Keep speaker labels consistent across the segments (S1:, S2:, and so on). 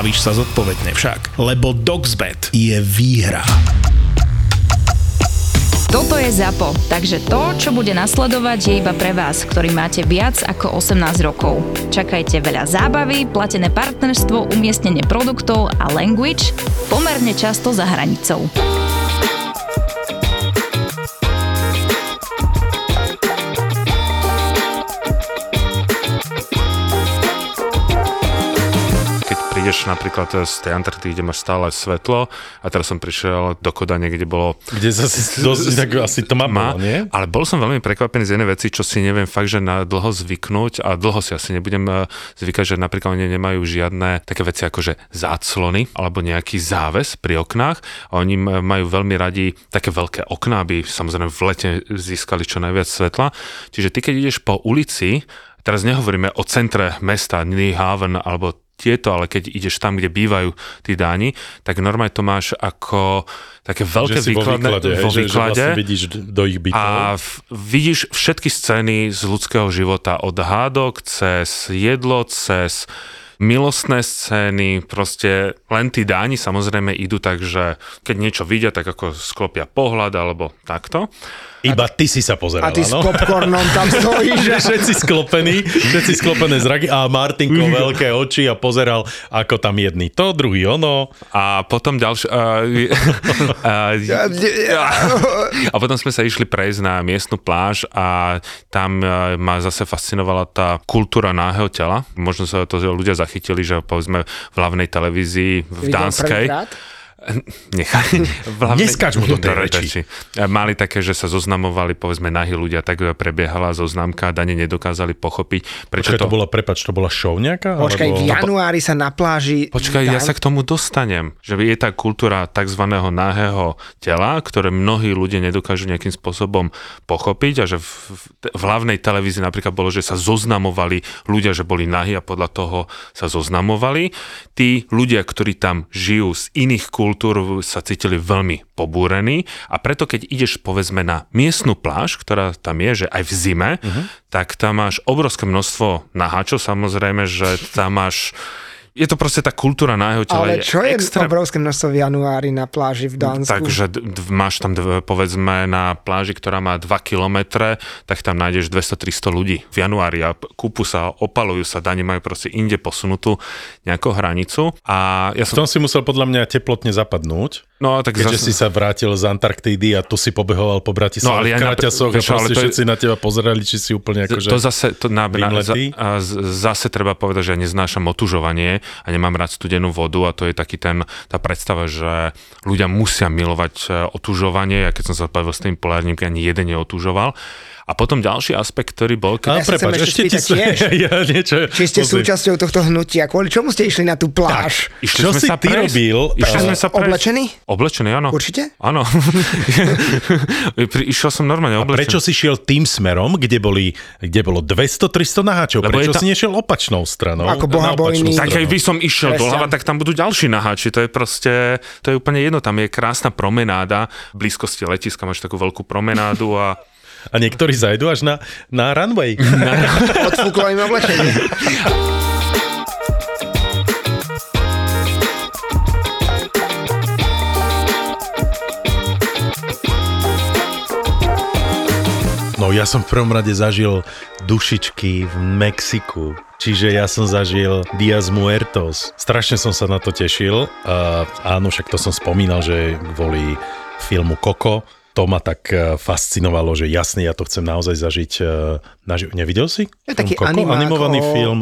S1: bavíš sa zodpovedne však. Lebo DoxBet je výhra.
S2: Toto je ZAPO, takže to, čo bude nasledovať, je iba pre vás, ktorý máte viac ako 18 rokov. Čakajte veľa zábavy, platené partnerstvo, umiestnenie produktov a language pomerne často za hranicou.
S3: Prídeš napríklad z tej Antarktidy, kde máš stále svetlo a teraz som prišiel do Kodane, kde bolo...
S4: Kde zase dosť tak asi to má, nie?
S3: Ale bol som veľmi prekvapený z jednej veci, čo si neviem fakt, že na dlho zvyknúť a dlho si asi nebudem eh, zvykať, že napríklad oni nemajú žiadne také veci ako že záclony alebo nejaký záves pri oknách a oni majú veľmi radi také veľké okná, aby samozrejme v lete získali čo najviac svetla. Čiže ty keď ideš po ulici, teraz nehovoríme o centre mesta Nyhaven alebo tieto, ale keď ideš tam, kde bývajú tí Dáni, tak normálne to máš ako také veľké výkladné, vo výklade, vo výklade že, že vlastne
S4: vidíš do ich bytov.
S3: A v, vidíš všetky scény z ľudského života od hádok cez jedlo, cez milostné scény, proste len tí dáni samozrejme idú tak, že keď niečo vidia, tak ako sklopia pohľad alebo takto.
S4: Iba ty si sa pozeral,
S5: A ty s popcornom tam stojíš.
S4: že všetci sklopení, všetci sklopené zraky a Martinko veľké oči a pozeral, ako tam jedný to, druhý ono.
S3: A potom ďalšie... A, a, a potom sme sa išli prejsť na miestnu pláž a tam ma zase fascinovala tá kultúra náhého tela. Možno sa to ľudia zachytili, že povedzme v hlavnej televízii v Dánskej.
S4: Nechaj. Hlavne, Neskáč mu do tej reči.
S3: Mali také, že sa zoznamovali, povedzme, nahí ľudia, tak prebiehala zoznamka a dane nedokázali pochopiť.
S4: Prečo Počkaj, to... to bola, prepač, to bola show nejaká?
S5: Počkaj, alebo... v januári sa na pláži...
S3: Počkaj, ja sa k tomu dostanem. Že je tá kultúra tzv. nahého tela, ktoré mnohí ľudia nedokážu nejakým spôsobom pochopiť a že v, v hlavnej televízii napríklad bolo, že sa zoznamovali ľudia, že boli nahí a podľa toho sa zoznamovali. Tí ľudia, ktorí tam žijú z iných kultúr, kultúr sa cítili veľmi pobúrení a preto keď ideš povedzme na miestnu pláž, ktorá tam je, že aj v zime, uh-huh. tak tam máš obrovské množstvo naháčov, samozrejme, že tam máš je to proste tá kultúra na jeho tele.
S5: Ale čo je, extrém... obrovské množstvo v januári na pláži v Dánsku?
S3: Takže d- máš tam, dve, povedzme, na pláži, ktorá má 2 kilometre, tak tam nájdeš 200-300 ľudí v januári a kúpu sa, opalujú sa, dani majú proste inde posunutú nejakú hranicu. A
S4: ja som... V tom si musel podľa mňa teplotne zapadnúť.
S3: No, tak
S4: Keďže zase... si sa vrátil z Antarktídy a tu si pobehoval po Bratislave no, ale v kraťasoch a proste to všetci je... na teba pozerali, či si úplne akože
S3: To zase, to na, na, za, a zase treba povedať, že ja neznášam otužovanie a nemám rád studenú vodu a to je taký ten, tá predstava, že ľudia musia milovať e, otužovanie. Ja keď som sa bavil s tým polárnym, ani jeden neotužoval. A potom ďalší aspekt, ktorý bol...
S5: Keď... Ja prepáč, ešte, ešte ti tiež, ja, niečo, či ste pozri. súčasťou tohto hnutia. Kvôli čomu ste išli na tú pláž?
S4: Tak, išli Čo sme si sa ty prejsť. robil?
S5: Išli uh, sme sa prejsť. Oblečený?
S3: Oblečený, áno.
S5: Určite?
S3: Áno. Išiel som normálne oblečený.
S4: A prečo si šiel tým smerom, kde, boli, kde bolo 200-300 naháčov? Lebo prečo ta... si nešiel opačnou stranou?
S5: Ako bohabojný.
S3: Tak aj by som išiel doľava, tak tam budú ďalší naháči. To je proste, to je úplne jedno. Tam je krásna promenáda. V blízkosti letiska máš takú veľkú promenádu a
S4: a niektorí zajdu až na, na runway.
S5: Odfúklo im oblečenie.
S4: No ja som v prvom rade zažil dušičky v Mexiku. Čiže ja som zažil Diaz Muertos. Strašne som sa na to tešil. Uh, áno, však to som spomínal, že kvôli filmu Coco to ma tak e, fascinovalo, že jasne, ja to chcem naozaj zažiť e, naživo. Nevidel si?
S5: Je taký
S4: Koko? animovaný o... film.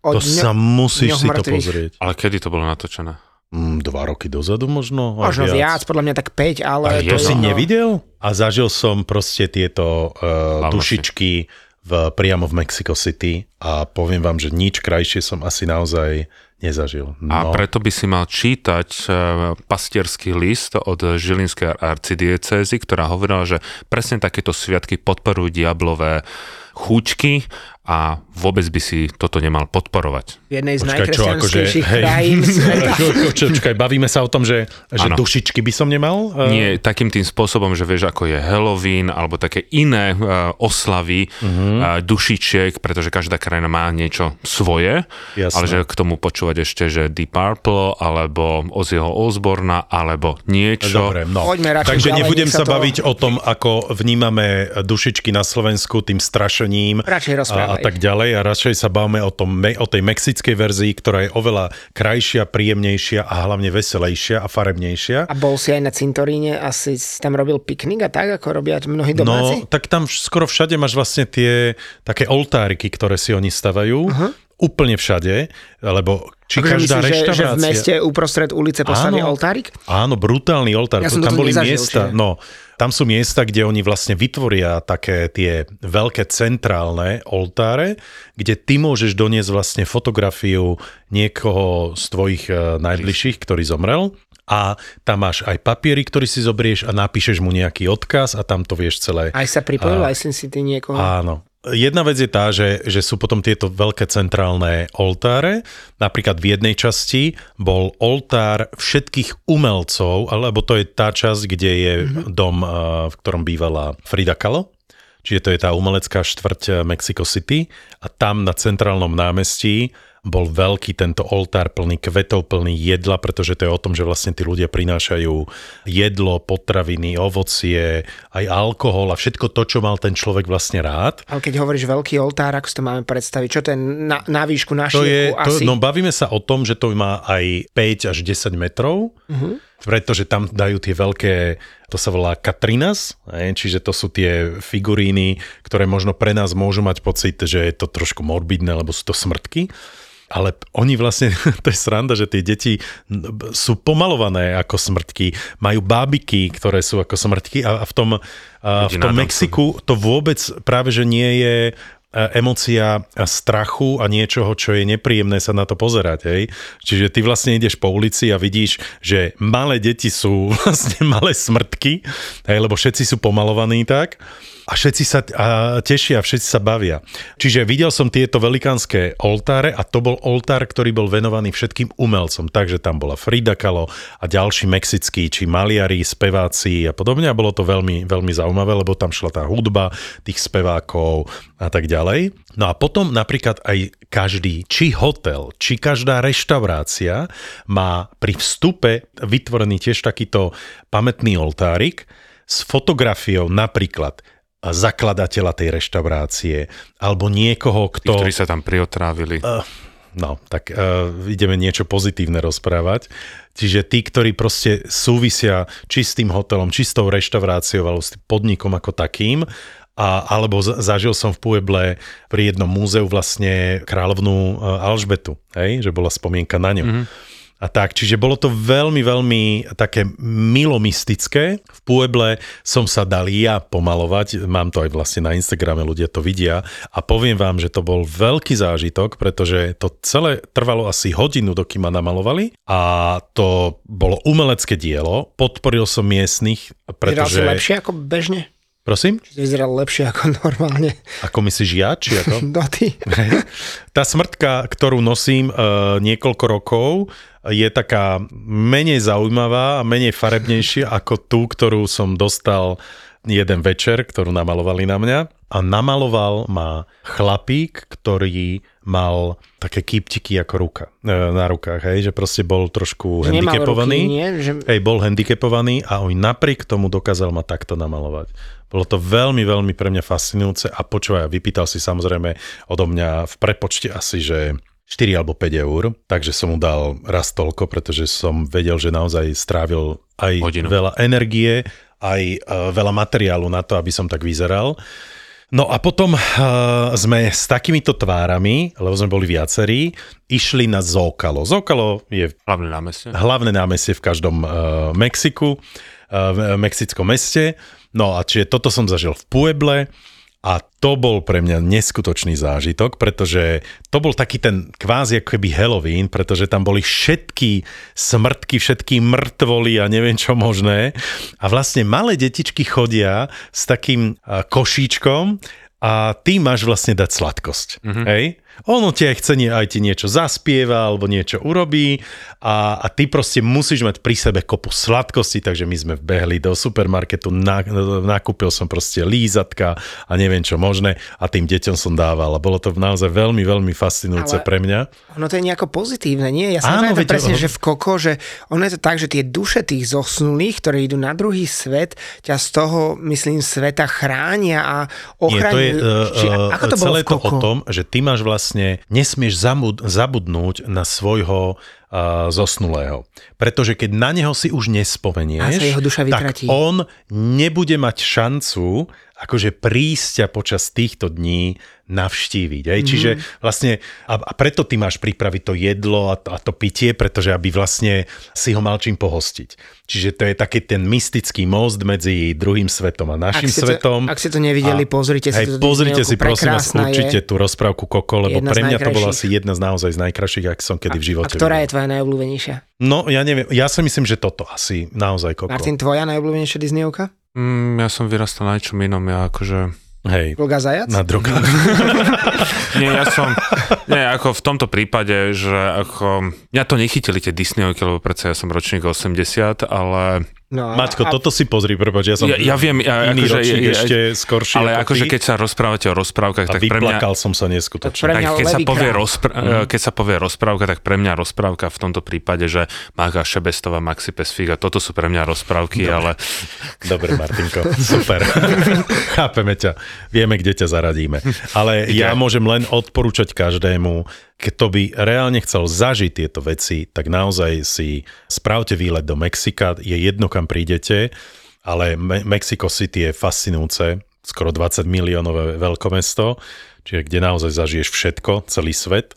S4: To dňo, sa musíš si to pozrieť.
S3: Ale kedy to bolo natočené?
S4: Mm, dva roky dozadu možno.
S5: Možno viac. viac, podľa mňa tak 5, ale...
S4: A to si nevidel? A zažil som proste tieto uh, dušičky v, priamo v Mexico City a poviem vám, že nič krajšie som asi naozaj nezažil.
S3: No. A preto by si mal čítať e, pastierský list od Žilinskej arcidiecézy, ktorá hovorila, že presne takéto sviatky podporujú diablové chúčky a vôbec by si toto nemal podporovať.
S5: V jednej z Počkaj, najkresťanskejších akože, krajín
S4: Čakaj, bavíme sa o tom, že, že dušičky by som nemal?
S3: Uh... Nie, takým tým spôsobom, že vieš, ako je Halloween alebo také iné uh, oslavy uh-huh. uh, dušičiek, pretože každá krajina má niečo svoje, Jasne. ale že k tomu počúvať ešte, že Deep Purple alebo Ozzyho Osborna alebo niečo.
S4: Dobre, no. Takže ďalej, nebudem sa to... baviť o tom, ako vnímame dušičky na Slovensku tým strašením.
S5: Radšej rozprávať
S4: tak ďalej a radšej sa bavíme o, tom, o tej mexickej verzii, ktorá je oveľa krajšia, príjemnejšia a hlavne veselejšia a farebnejšia.
S5: A bol si aj na cintoríne, asi tam robil piknik a tak, ako robia mnohí domáci?
S4: No, tak tam skoro všade máš vlastne tie také oltáriky, ktoré si oni stavajú. Uh-huh úplne všade, lebo či
S5: akože
S4: každá
S5: myslíš,
S4: reštaurácia...
S5: Že, že v meste uprostred ulice postavia oltárik?
S4: Áno, brutálny oltár.
S5: Ja
S4: tam boli miesta, no, tam sú miesta, kde oni vlastne vytvoria také tie veľké centrálne oltáre, kde ty môžeš doniesť vlastne fotografiu niekoho z tvojich uh, najbližších, ktorý zomrel a tam máš aj papiery, ktorý si zobrieš a napíšeš mu nejaký odkaz a tam to vieš celé.
S5: Aj sa pripojil, aj si ty niekoho.
S4: Áno, Jedna vec je tá, že, že sú potom tieto veľké centrálne oltáre. Napríklad v jednej časti bol oltár všetkých umelcov, alebo to je tá časť, kde je mm-hmm. dom, v ktorom bývala Frida Kahlo. Čiže to je tá umelecká štvrť Mexico City a tam na centrálnom námestí bol veľký tento oltár plný kvetov, plný jedla, pretože to je o tom, že vlastne tí ľudia prinášajú jedlo, potraviny, ovocie, aj alkohol a všetko to, čo mal ten človek vlastne rád.
S5: Ale keď hovoríš veľký oltár, ako si to máme predstaviť? Čo to je na, na výšku, na
S4: to je, to, asi? No bavíme sa o tom, že to má aj 5 až 10 metrov. Uh-huh pretože tam dajú tie veľké, to sa volá Katrinas, čiže to sú tie figuríny, ktoré možno pre nás môžu mať pocit, že je to trošku morbidné, lebo sú to smrtky ale oni vlastne, to je sranda, že tie deti sú pomalované ako smrtky, majú bábiky, ktoré sú ako smrtky a, v tom, a v tom Mexiku to vôbec práve, že nie je emocia strachu a niečoho, čo je nepríjemné sa na to pozerať. Hej? Čiže ty vlastne ideš po ulici a vidíš, že malé deti sú vlastne malé smrtky, hej? lebo všetci sú pomalovaní tak a všetci sa a tešia, všetci sa bavia. Čiže videl som tieto velikánske oltáre a to bol oltár, ktorý bol venovaný všetkým umelcom. Takže tam bola Frida Kahlo a ďalší mexickí, či maliari, speváci a podobne. A bolo to veľmi, veľmi zaujímavé, lebo tam šla tá hudba tých spevákov a tak ďalej. No a potom napríklad aj každý, či hotel, či každá reštaurácia má pri vstupe vytvorený tiež takýto pamätný oltárik s fotografiou napríklad zakladateľa tej reštaurácie, alebo niekoho, kto...
S3: Tí, ktorí sa tam priotrávili. Uh,
S4: no, tak uh, ideme niečo pozitívne rozprávať. Čiže tí, ktorí proste súvisia či s tým hotelom, či s tou reštauráciou, alebo s tým podnikom ako takým, a, alebo zažil som v Pueble pri jednom múzeu vlastne kráľovnú Alžbetu, hej, že bola spomienka na ňu. Mm-hmm a tak. Čiže bolo to veľmi, veľmi také milomistické. V Pueble som sa dal ja pomalovať, mám to aj vlastne na Instagrame, ľudia to vidia a poviem vám, že to bol veľký zážitok, pretože to celé trvalo asi hodinu, dokým ma namalovali a to bolo umelecké dielo, podporil som miestnych, pretože...
S5: Vyzeral lepšie ako bežne?
S4: Prosím?
S5: Či vyzeral lepšie ako normálne.
S4: Ako myslíš ja, či ako?
S5: no ty.
S4: Tá smrtka, ktorú nosím uh, niekoľko rokov, je taká menej zaujímavá a menej farebnejšia ako tú, ktorú som dostal jeden večer, ktorú namalovali na mňa. A namaloval ma chlapík, ktorý mal také kýptiky ako ruka, e, na rukách, hej, že proste bol trošku že handicapovaný. Ruky, nie? Že... Hej, bol handicapovaný a on napriek tomu dokázal ma takto namalovať. Bolo to veľmi, veľmi pre mňa fascinujúce a počúvaj, vypýtal si samozrejme odo mňa v prepočte asi, že 4 alebo 5 eur, takže som mu dal raz toľko, pretože som vedel, že naozaj strávil aj Hodinu. veľa energie, aj uh, veľa materiálu na to, aby som tak vyzeral. No a potom uh, sme s takýmito tvárami, lebo sme boli viacerí, išli na Zókalo. Zókalo je
S3: hlavné námestie,
S4: hlavné námestie v každom uh, Mexiku, uh, v mexickom meste. No a čiže toto som zažil v Pueble A to bol pre mňa neskutočný zážitok, pretože to bol taký ten kvázi ako keby Halloween, pretože tam boli všetky smrtky, všetky mŕtvoly a neviem čo možné. A vlastne malé detičky chodia s takým košíčkom a ty máš vlastne dať sladkosť. Mm-hmm. Hej? Ono ti aj chce aj ti niečo zaspieva alebo niečo urobí a, a ty proste musíš mať pri sebe kopu sladkosti, takže my sme vbehli do supermarketu, na, nakúpil som proste lízatka a neviem čo možné a tým deťom som dával a bolo to naozaj veľmi, veľmi fascinujúce Ale pre mňa.
S5: Ono to je nejako pozitívne, nie? Ja som Áno, veď, presne, že v Koko, že ono je to tak, že tie duše tých zosnulých, ktoré idú na druhý svet, ťa z toho, myslím, sveta chránia a ochraňujú. Nie, to je, uh, Či, ako to
S4: celé
S5: bolo v Koko?
S4: to o tom, že ty máš vlastne vlastne nesmieš zabudnúť na svojho uh, zosnulého. Pretože keď na neho si už nespomenieš, tak on nebude mať šancu akože prísť a počas týchto dní navštíviť. Hej? Mm. Čiže vlastne, a, a preto ty máš pripraviť to jedlo a to, a to pitie, pretože aby vlastne si ho mal čím pohostiť. Čiže to je taký ten mystický most medzi druhým svetom a našim
S5: ak
S4: svetom.
S5: To, ak ste to nevideli, a, pozrite si
S4: hej, pozrite si prosím vás určite tú rozprávku Koko, lebo pre mňa to bola asi jedna z naozaj z najkrajších, ak som kedy
S5: a,
S4: v živote
S5: A ktorá videl. je tvoja najobľúbenejšia?
S4: No, ja neviem, ja si myslím, že toto asi naozaj Koko.
S5: Martin, tvoja najobľúbenejšia Disneyovka?
S3: Mm, ja som vyrastal na ničom inom, ja akože
S4: Hej.
S5: Droga zajac?
S4: Na droga.
S3: nie, ja som, nie, ako v tomto prípade, že ako, mňa to nechytili tie Disneyovky, lebo predsa ja som ročník 80, ale
S4: No, Maťko, a... toto si pozri, prepáč, ja som ja,
S3: ja viem, ja,
S4: iný
S3: akože,
S4: ročník ja, ešte skoršie
S3: Ale akože keď sa rozprávate o rozprávkach,
S4: tak
S3: pre mňa...
S4: som sa neskutočne.
S3: Tak keď, sa povie rozpr- mm. keď sa povie rozprávka, tak pre mňa rozprávka v tomto prípade, že Mága Šebestová, Maxi Pesfík a toto sú pre mňa rozprávky, Dobre. ale...
S4: Dobre, Martinko, super. Chápeme ťa, vieme, kde ťa zaradíme. Ale ja môžem len odporúčať každému, kto by reálne chcel zažiť tieto veci, tak naozaj si spravte výlet do Mexika, je jedno, kam prídete, ale Me- Mexico City je fascinujúce, skoro 20 miliónové veľkomesto, čiže kde naozaj zažiješ všetko, celý svet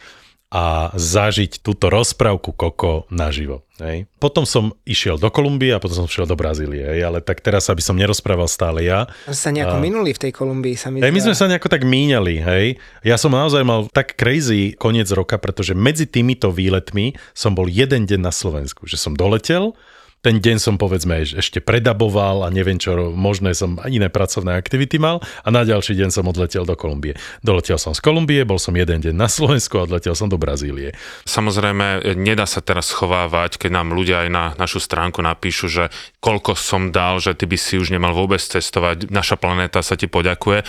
S4: a zažiť túto rozprávku Koko naživo. Hej. Potom som išiel do Kolumbie a potom som šiel do Brazílie, hej, ale tak teraz, aby som nerozprával stále ja.
S5: Sa nejako a... minuli v tej Kolumbii, sa mi
S4: hej, My sme sa nejako tak míňali, hej. Ja som naozaj mal tak crazy koniec roka, pretože medzi týmito výletmi som bol jeden deň na Slovensku, že som doletel, ten deň som povedzme ešte predaboval a neviem čo, možné som iné pracovné aktivity mal a na ďalší deň som odletel do Kolumbie. Doletel som z Kolumbie, bol som jeden deň na Slovensku a odletel som do Brazílie.
S3: Samozrejme, nedá sa teraz schovávať, keď nám ľudia aj na našu stránku napíšu, že koľko som dal, že ty by si už nemal vôbec cestovať, naša planéta sa ti poďakuje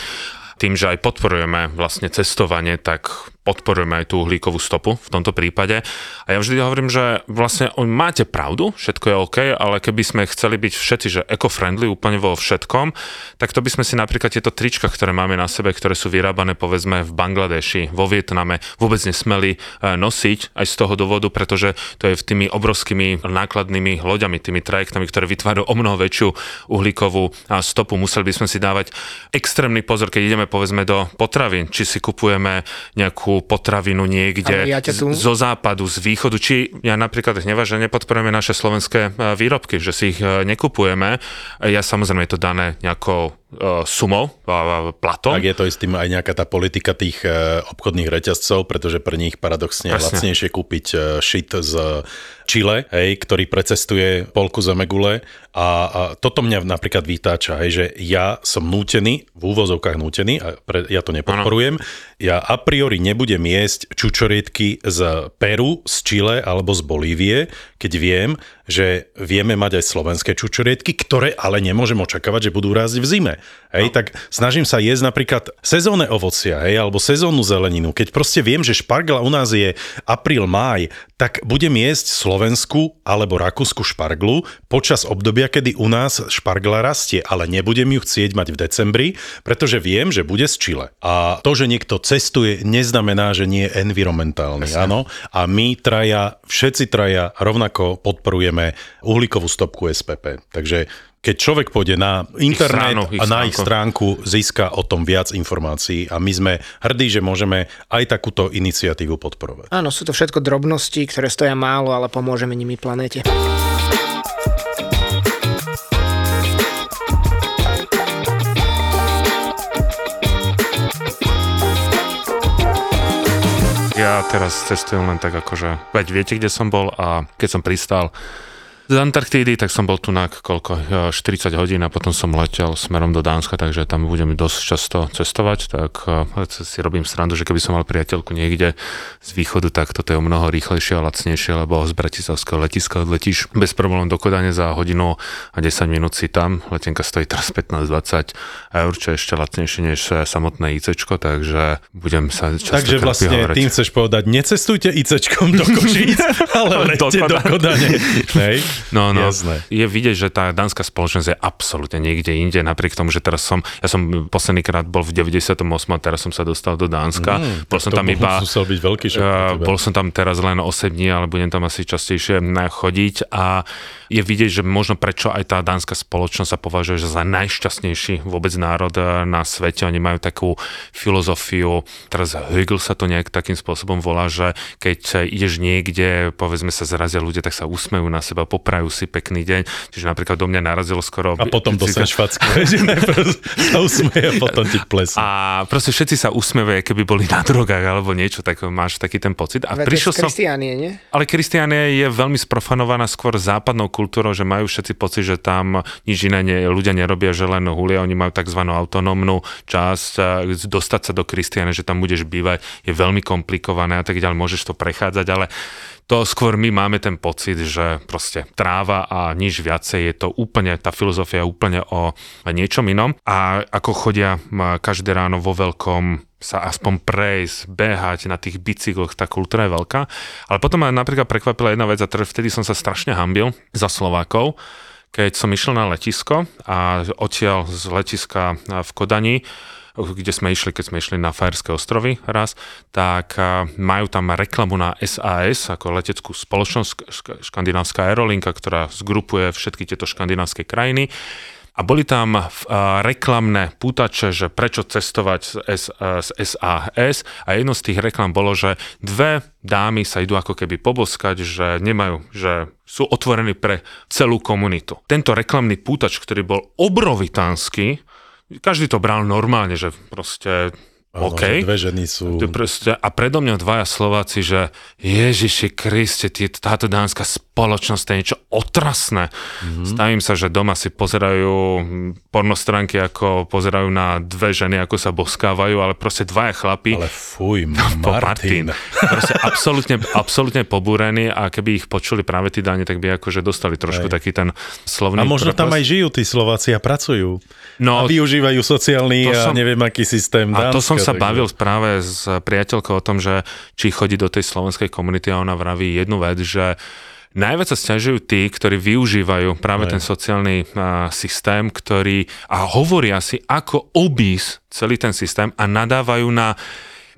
S3: tým, že aj podporujeme vlastne cestovanie, tak podporujeme aj tú uhlíkovú stopu v tomto prípade. A ja vždy hovorím, že vlastne máte pravdu, všetko je OK, ale keby sme chceli byť všetci, že eco-friendly úplne vo všetkom, tak to by sme si napríklad tieto trička, ktoré máme na sebe, ktoré sú vyrábané povedzme v Bangladeši, vo Vietname, vôbec nesmeli e, nosiť aj z toho dôvodu, pretože to je v tými obrovskými nákladnými loďami, tými trajektami, ktoré vytvárajú o mnoho väčšiu uhlíkovú stopu. Museli by sme si dávať extrémny pozor, keď ideme povedzme do potravín, či si kupujeme nejakú potravinu niekde ja tu... zo západu, z východu. Či ja napríklad hneva, že nepodporujeme naše slovenské e, výrobky, že si ich e, nekupujeme. Ja samozrejme je to dané nejakou e, sumou, platom.
S4: Tak je to istým aj nejaká tá politika tých obchodných reťazcov, pretože pre nich paradoxne je lacnejšie kúpiť šit z Chile, hej, ktorý precestuje polku zemegule a, a toto mňa napríklad vytáča, hej, že ja som nútený, v úvozovkách nútený, a pre, ja to nepodporujem, ano. ja a priori nebudem jesť čučoriedky z Peru, z Chile alebo z Bolívie, keď viem, že vieme mať aj slovenské čučoriedky, ktoré ale nemôžem očakávať, že budú rásť v zime. Hej, no. tak snažím sa jesť napríklad sezónne ovocia, hej, alebo sezónnu zeleninu. Keď proste viem, že špargla u nás je apríl, máj, tak budem jesť Slovensku alebo Rakúsku šparglu počas obdobia, kedy u nás špargla rastie, ale nebudem ju chcieť mať v decembri, pretože viem, že bude z Chile. A to, že niekto cestuje, neznamená, že nie je environmentálny. Áno. A my traja, všetci traja rovnako podporujeme podporujeme uhlíkovú stopku SPP. Takže keď človek pôjde na internet ich stranu, ich a na stránku. ich stránku, získa o tom viac informácií a my sme hrdí, že môžeme aj takúto iniciatívu podporovať.
S5: Áno, sú to všetko drobnosti, ktoré stoja málo, ale pomôžeme nimi planete.
S3: Ja teraz cestujem len tak akože, veď viete, kde som bol a keď som pristal z Antarktídy, tak som bol tu na koľko, 40 hodín a potom som letel smerom do Dánska, takže tam budem dosť často cestovať, tak eh, si robím srandu, že keby som mal priateľku niekde z východu, tak toto je o mnoho rýchlejšie a lacnejšie, lebo z Bratislavského letiska odletíš bez problémov do Kodane za hodinu a 10 minút si tam. Letenka stojí teraz 15-20 eur, čo je ešte lacnejšie než samotné IC, takže budem sa často
S4: Takže vlastne hovoriť. tým chceš povedať, necestujte IC do Košíc, ale do, do Kodane.
S3: No, no. Jasné. Je vidieť, že tá dánska spoločnosť je absolútne niekde inde, napriek tomu, že teraz som, ja som posledný krát bol v 98. a teraz som sa dostal do Dánska. Mm, bol som tam iba...
S4: Musel byť veľký šok
S3: uh, Bol som tam teraz len 8 dní, ale budem tam asi častejšie chodiť a je vidieť, že možno prečo aj tá dánska spoločnosť sa považuje za najšťastnejší vôbec národ eh, na svete. Oni majú takú filozofiu, teraz Hegel sa to nejak takým spôsobom volá, že keď ideš niekde, povedzme sa zrazia ľudia, tak sa usmejú na seba, poprajú si pekný deň. Čiže napríklad do mňa narazilo skoro...
S4: A potom dostaneš facku, že sa usmeje a potom ti plesne.
S3: A proste všetci sa usmievajú, keby boli na drogách alebo niečo, tak máš taký ten pocit. A
S5: prišiel som... nie?
S3: Ale Kristiánie je veľmi sprofanovaná skôr západnou kultúrou, že majú všetci pocit, že tam nič iné nie, ľudia nerobia, že len hulia, oni majú tzv. autonómnu časť, dostať sa do Kristiane, že tam budeš bývať, je veľmi komplikované a tak ďalej, môžeš to prechádzať, ale to skôr my máme ten pocit, že proste tráva a nič viacej, je to úplne, tá filozofia je úplne o niečom inom a ako chodia každé ráno vo veľkom sa aspoň prejsť, behať na tých bicykloch, tá kultúra je veľká. Ale potom ma napríklad prekvapila jedna vec a teda vtedy som sa strašne hambil za Slovákov, keď som išiel na letisko a odtiaľ z letiska v Kodani kde sme išli, keď sme išli na Fajerské ostrovy raz, tak majú tam reklamu na SAS, ako leteckú spoločnosť, škandinávska aerolinka, ktorá zgrupuje všetky tieto škandinávske krajiny a boli tam reklamné pútače, že prečo cestovať z SAS a jedno z tých reklam bolo, že dve dámy sa idú ako keby poboskať, že nemajú, že sú otvorení pre celú komunitu. Tento reklamný pútač, ktorý bol obrovitánsky, každý to bral normálne, že proste Áno, OK.
S4: Dve ženy sú...
S3: A predo mňa dvaja Slováci, že Ježiši Kriste, táto dánska spoločnosť je niečo otrasné. Mm-hmm. Stavím sa, že doma si pozerajú pornostránky, ako pozerajú na dve ženy, ako sa boskávajú, ale proste dvaja chlapi.
S4: Ale fuj, Martin. Martin.
S3: Proste absolútne, absolútne pobúrení a keby ich počuli práve tí dáni, tak by akože dostali trošku Aj. taký ten slovný
S4: A možno tam aj žijú tí Slováci a pracujú. No, a využívajú sociálny som, a neviem aký systém.
S3: A Dánska, to som sa takže... bavil práve s priateľkou o tom, že či chodí do tej slovenskej komunity a ona vraví jednu vec, že Najviac sa stiažujú tí, ktorí využívajú práve Aj. ten sociálny a, systém, ktorý a hovoria si, ako obísť celý ten systém a nadávajú na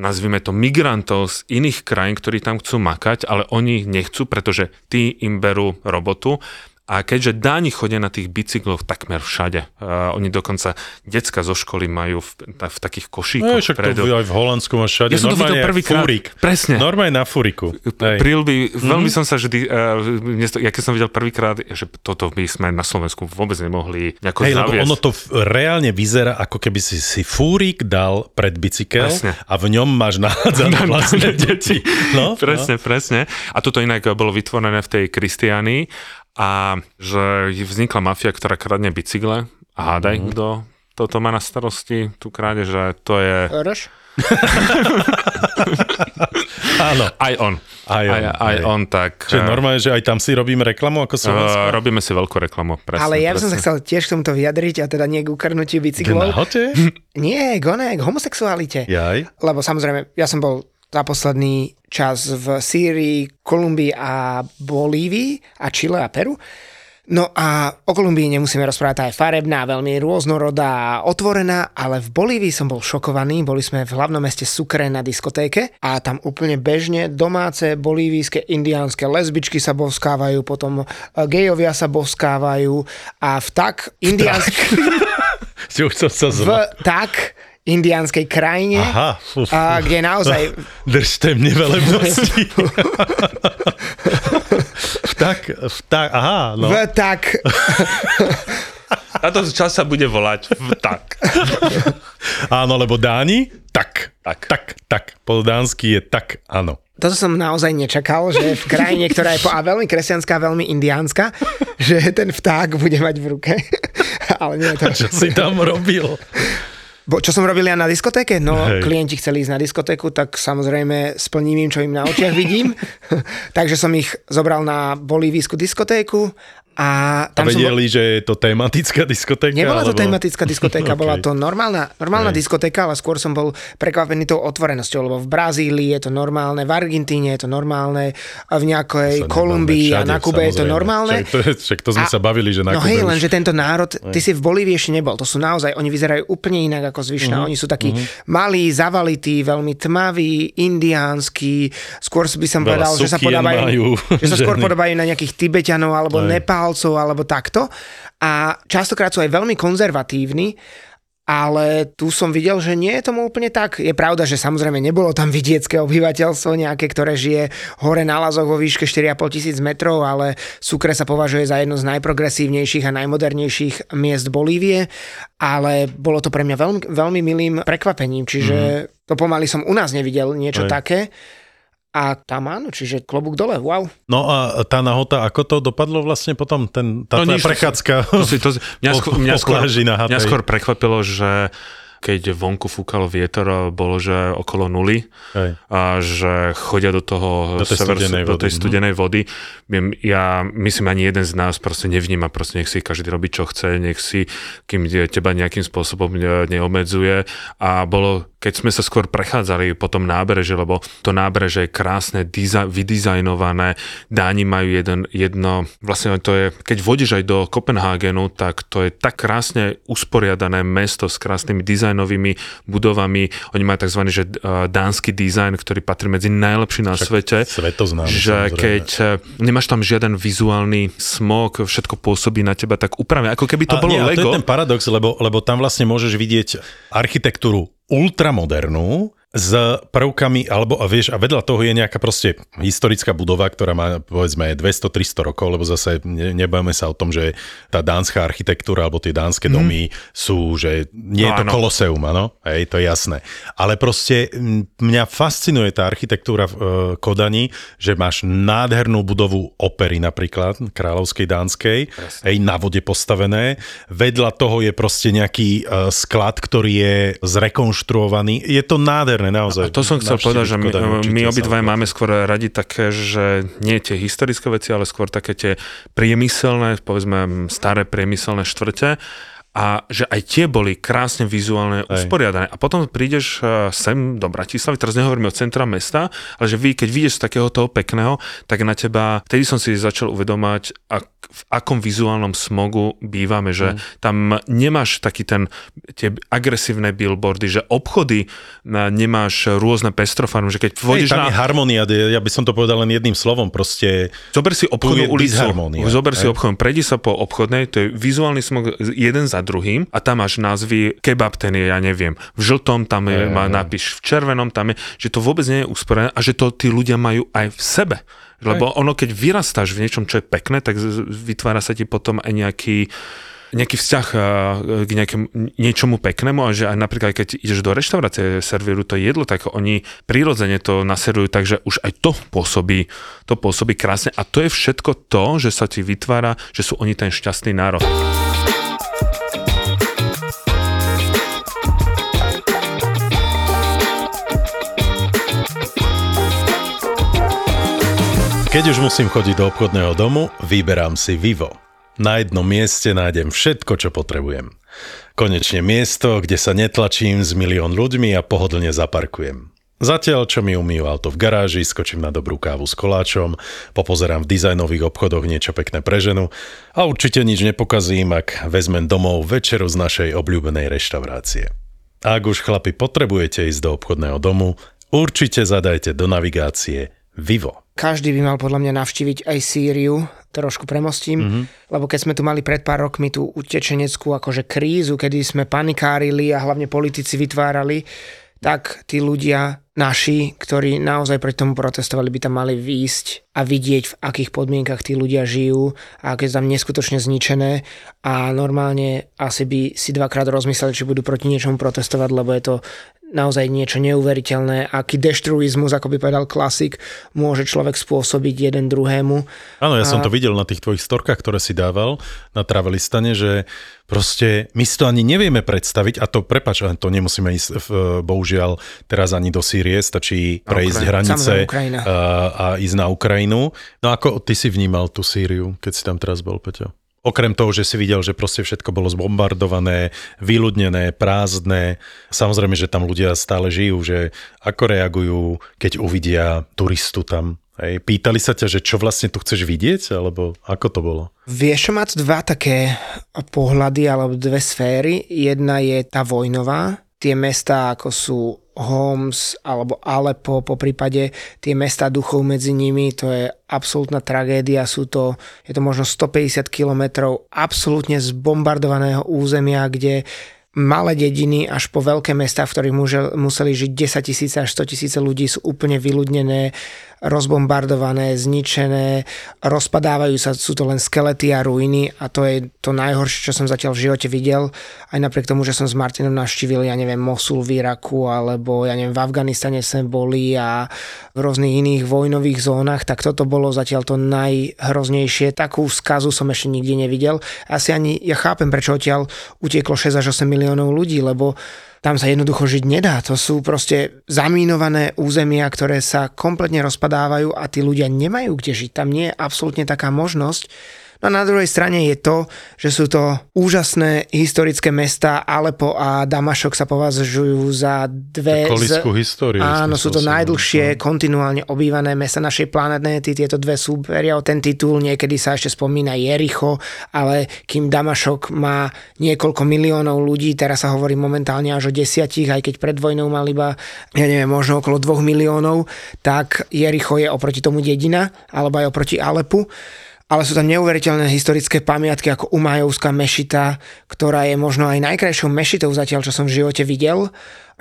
S3: nazvime to migrantov z iných krajín, ktorí tam chcú makať, ale oni nechcú, pretože tí im berú robotu a keďže Dáni chodia na tých bicykloch takmer všade, uh, oni dokonca decka zo školy majú v, v takých košíkoch. No,
S4: však predu. to aj v Holandsku máš všade. Ja som to videl prvýkrát. Fúrik.
S3: Presne.
S4: Normálne na fúriku.
S3: Prilby, mm-hmm. veľmi som sa vždy, uh, ja keď som videl prvýkrát, že toto by sme na Slovensku vôbec nemohli nejako
S4: zaviesť. Lebo ono to reálne vyzerá, ako keby si si fúrik dal pred bicykel presne. a v ňom máš nahádzané vlastné deti.
S3: No, presne, no. presne. A toto inak bolo vytvorené v tej Kristiánii a že vznikla mafia, ktorá kradne bicykle a hádaj, mm. kto toto má na starosti, tu kráde, že to je...
S5: Roš?
S4: Áno.
S3: Aj on.
S4: Aj on,
S3: aj, aj on tak...
S4: Čiže normálne, že aj tam si robíme reklamu ako Slovensko?
S3: Uh, robíme si veľkú reklamu, presne.
S5: Ale ja
S3: by
S5: som sa chcel tiež k tomuto vyjadriť a teda nie k ukradnutiu bicyklov. Nie, k k homosexualite.
S4: Jaj.
S5: Lebo samozrejme, ja som bol za posledný čas v Sýrii, Kolumbii a Bolívii a Chile a Peru. No a o Kolumbii nemusíme rozprávať, tá je farebná, veľmi rôznorodá a otvorená, ale v Bolívii som bol šokovaný, boli sme v hlavnom meste Sucre na diskotéke a tam úplne bežne domáce bolívijské indiánske lesbičky sa boskávajú, potom e, gejovia sa boskávajú a v tak indiánsk... v tak indiánskej krajine,
S4: Aha,
S5: fú. A, kde naozaj...
S4: Držte mne velebnosti. vtak, vtak, aha, no.
S5: Vtak.
S3: Táto čas sa bude volať vtak.
S4: Áno, lebo Dáni, tak, tak, tak, tak. Po dánsky je tak, áno.
S5: toto som naozaj nečakal, že v krajine, ktorá je po, a veľmi kresťanská, veľmi indiánska, že ten vták bude mať v ruke. Ale nie je to.
S4: Čo si tam robil?
S5: Bo, čo som robil ja na diskotéke? No, Hej. klienti chceli ísť na diskotéku, tak samozrejme splním im, čo im na očiach vidím. Takže som ich zobral na bolívijskú diskotéku a, tam
S4: a vedeli, bol... že je to tematická diskotéka?
S5: Nebola alebo... to tematická diskotéka, okay. bola to normálna, normálna hey. diskotéka, ale skôr som bol prekvapený tou otvorenosťou, lebo v Brazílii je to normálne, v Argentíne je to normálne, v nejakej Kolumbii a na Kube je to normálne.
S4: Však to, však to sme a, sa bavili, že na
S5: No
S4: Kube
S5: hej, už... len že tento národ, ty si v Bolívii ešte nebol, to sú naozaj, oni vyzerajú úplne inak ako zvyšná, uh-huh. oni sú takí uh-huh. malí, zavalití, veľmi tmaví, indiánsky, skôr by som Veľa povedal, že sa podobajú, že sa skôr podobajú na nejakých Tibetanov alebo Nepál Nepálcov alebo takto. A častokrát sú aj veľmi konzervatívni, ale tu som videl, že nie je tomu úplne tak. Je pravda, že samozrejme nebolo tam vidiecké obyvateľstvo nejaké, ktoré žije hore na lazoch vo výške 4,5 tisíc metrov, ale Sucre sa považuje za jedno z najprogresívnejších a najmodernejších miest Bolívie, ale bolo to pre mňa veľmi, veľmi milým prekvapením, čiže mm. to pomaly som u nás nevidel niečo Aj. také. A tam áno, čiže klobúk dole, wow.
S4: No a tá nahota, ako to dopadlo vlastne potom, ten, tá no, prechádzka?
S3: To si, to si, mňa, skôr, mňa, skôr, mňa skôr prekvapilo, že keď vonku fúkalo vietor, bolo, že okolo nuly Hej. a že chodia do toho
S4: do tej, sever, studenej,
S3: do tej studenej vody. Ja myslím, ani jeden z nás proste nevníma, proste nech si každý robí, čo chce, nech si, kým teba nejakým spôsobom neobmedzuje a bolo keď sme sa skôr prechádzali po tom nábreže, lebo to nábreže je krásne, dizaj, vydizajnované, Dáni majú jeden, jedno, vlastne to je, keď vodíš aj do Kopenhagenu, tak to je tak krásne usporiadané mesto s krásnymi dizajnovými budovami. Oni majú tzv. Že, uh, dánsky dizajn, ktorý patrí medzi najlepší na Však svete.
S4: Svetoznámy,
S3: že samozrejme. keď uh, nemáš tam žiaden vizuálny smog, všetko pôsobí na teba tak upravené, ako keby to a bolo nie, Lego.
S4: to je ten paradox, lebo, lebo tam vlastne môžeš vidieť architektúru ultramodernú, s prvkami, alebo a vieš, a vedľa toho je nejaká proste historická budova, ktorá má povedzme 200-300 rokov, lebo zase ne, nebojme sa o tom, že tá dánska architektúra alebo tie dánske domy mm. sú, že nie no, je to áno. koloseum, áno, hej, to je jasné. Ale proste mňa fascinuje tá architektúra v e, Kodani, že máš nádhernú budovu opery napríklad, kráľovskej dánskej, hej, na vode postavené. Vedľa toho je proste nejaký e, sklad, ktorý je zrekonštruovaný. Je to nádherné nádherné, naozaj.
S3: A to som chcel povedať, že my, my obidvaj máme skôr radi také, že nie tie historické veci, ale skôr také tie priemyselné, povedzme staré priemyselné štvrte a že aj tie boli krásne vizuálne Hej. usporiadané. A potom prídeš eh, sem do Bratislavy, teraz nehovoríme o centra mesta, ale že vy, keď vidieš z takého toho pekného, tak na teba, vtedy som si začal uvedomať, ak, v akom vizuálnom smogu bývame, že mm. tam nemáš taký ten, tie agresívne billboardy, že obchody nemáš rôzne pestrofarmy, že keď
S4: tam na... je harmonia, ja by som to povedal len jedným slovom, proste...
S3: Zober si obchodnú ulicu, zober si obchodnú, prejdi sa po obchodnej, to je vizuálny smog jeden za druhým a tam máš názvy, kebab ten je, ja neviem, v žltom tam je, má napíš, v červenom tam je, že to vôbec nie je usporené a že to tí ľudia majú aj v sebe. Lebo ono, keď vyrastáš v niečom, čo je pekné, tak vytvára sa ti potom aj nejaký nejaký vzťah k nejakému, niečomu peknému a že aj napríklad keď ideš do reštaurácie, servíru to jedlo, tak oni prirodzene to naserujú, takže už aj to pôsobí, to pôsobí krásne a to je všetko to, že sa ti vytvára, že sú oni ten šťastný národ.
S4: Keď už musím chodiť do obchodného domu, vyberám si Vivo. Na jednom mieste nájdem všetko, čo potrebujem. Konečne miesto, kde sa netlačím s milión ľuďmi a pohodlne zaparkujem. Zatiaľ, čo mi umývajú auto v garáži, skočím na dobrú kávu s koláčom, popozerám v dizajnových obchodoch niečo pekné pre ženu a určite nič nepokazím, ak vezmem domov večeru z našej obľúbenej reštaurácie. Ak už chlapi potrebujete ísť do obchodného domu, určite zadajte do navigácie Vivo.
S5: Každý by mal podľa mňa navštíviť aj Sýriu, trošku premostím, mm-hmm. lebo keď sme tu mali pred pár rokmi tú utečeneckú akože krízu, kedy sme panikárili a hlavne politici vytvárali, tak tí ľudia naši, ktorí naozaj proti tomu protestovali, by tam mali výjsť a vidieť, v akých podmienkach tí ľudia žijú a aké tam neskutočne zničené a normálne asi by si dvakrát rozmysleli, či budú proti niečomu protestovať, lebo je to naozaj niečo neuveriteľné, aký deštruizmus, ako by povedal klasik, môže človek spôsobiť jeden druhému.
S4: Áno, ja a... som to videl na tých tvojich storkách, ktoré si dával na Travelistane, že proste my si to ani nevieme predstaviť a to, prepač, to nemusíme ísť v, bohužiaľ teraz ani do Sýrie, stačí prejsť Ukrajina. hranice a, a ísť na Ukrajinu. No ako ty si vnímal tú Sýriu, keď si tam teraz bol, Peťo? Okrem toho, že si videl, že proste všetko bolo zbombardované, vyľudnené, prázdne. Samozrejme, že tam ľudia stále žijú, že ako reagujú, keď uvidia turistu tam. Hej, pýtali sa ťa, že čo vlastne tu chceš vidieť, alebo ako to bolo?
S5: Vieš, mať dva také pohľady, alebo dve sféry. Jedna je tá vojnová, tie mesta, ako sú Homs alebo Alepo, po prípade tie mesta duchov medzi nimi, to je absolútna tragédia, sú to, je to možno 150 kilometrov absolútne zbombardovaného územia, kde malé dediny až po veľké mesta, v ktorých museli žiť 10 tisíce až 100 tisíce ľudí, sú úplne vyľudnené, rozbombardované, zničené, rozpadávajú sa, sú to len skelety a ruiny a to je to najhoršie, čo som zatiaľ v živote videl. Aj napriek tomu, že som s Martinom navštívil, ja neviem, Mosul v Iraku alebo ja neviem, v Afganistane sme boli a v rôznych iných vojnových zónach, tak toto bolo zatiaľ to najhroznejšie. Takú skazu som ešte nikdy nevidel. Asi ani, ja chápem, prečo odtiaľ utieklo 6 až 8 miliónov ľudí, lebo tam sa jednoducho žiť nedá. To sú proste zamínované územia, ktoré sa kompletne rozpadávajú a tí ľudia nemajú kde žiť. Tam nie je absolútne taká možnosť. No a na druhej strane je to, že sú to úžasné historické mesta. Alepo a Damašok sa považujú za dve...
S4: Kolisku z... histórie.
S5: Áno, sú to najdlhšie, kontinuálne obývané mesta našej planéty. Tieto dve súberia o ten titul. Niekedy sa ešte spomína Jericho, ale kým Damašok má niekoľko miliónov ľudí, teraz sa hovorí momentálne až o desiatich, aj keď pred vojnou mal iba, ja neviem, možno okolo dvoch miliónov, tak Jericho je oproti tomu dedina, alebo aj oproti Alepu ale sú tam neuveriteľné historické pamiatky ako Umajovská mešita, ktorá je možno aj najkrajšou mešitou zatiaľ, čo som v živote videl.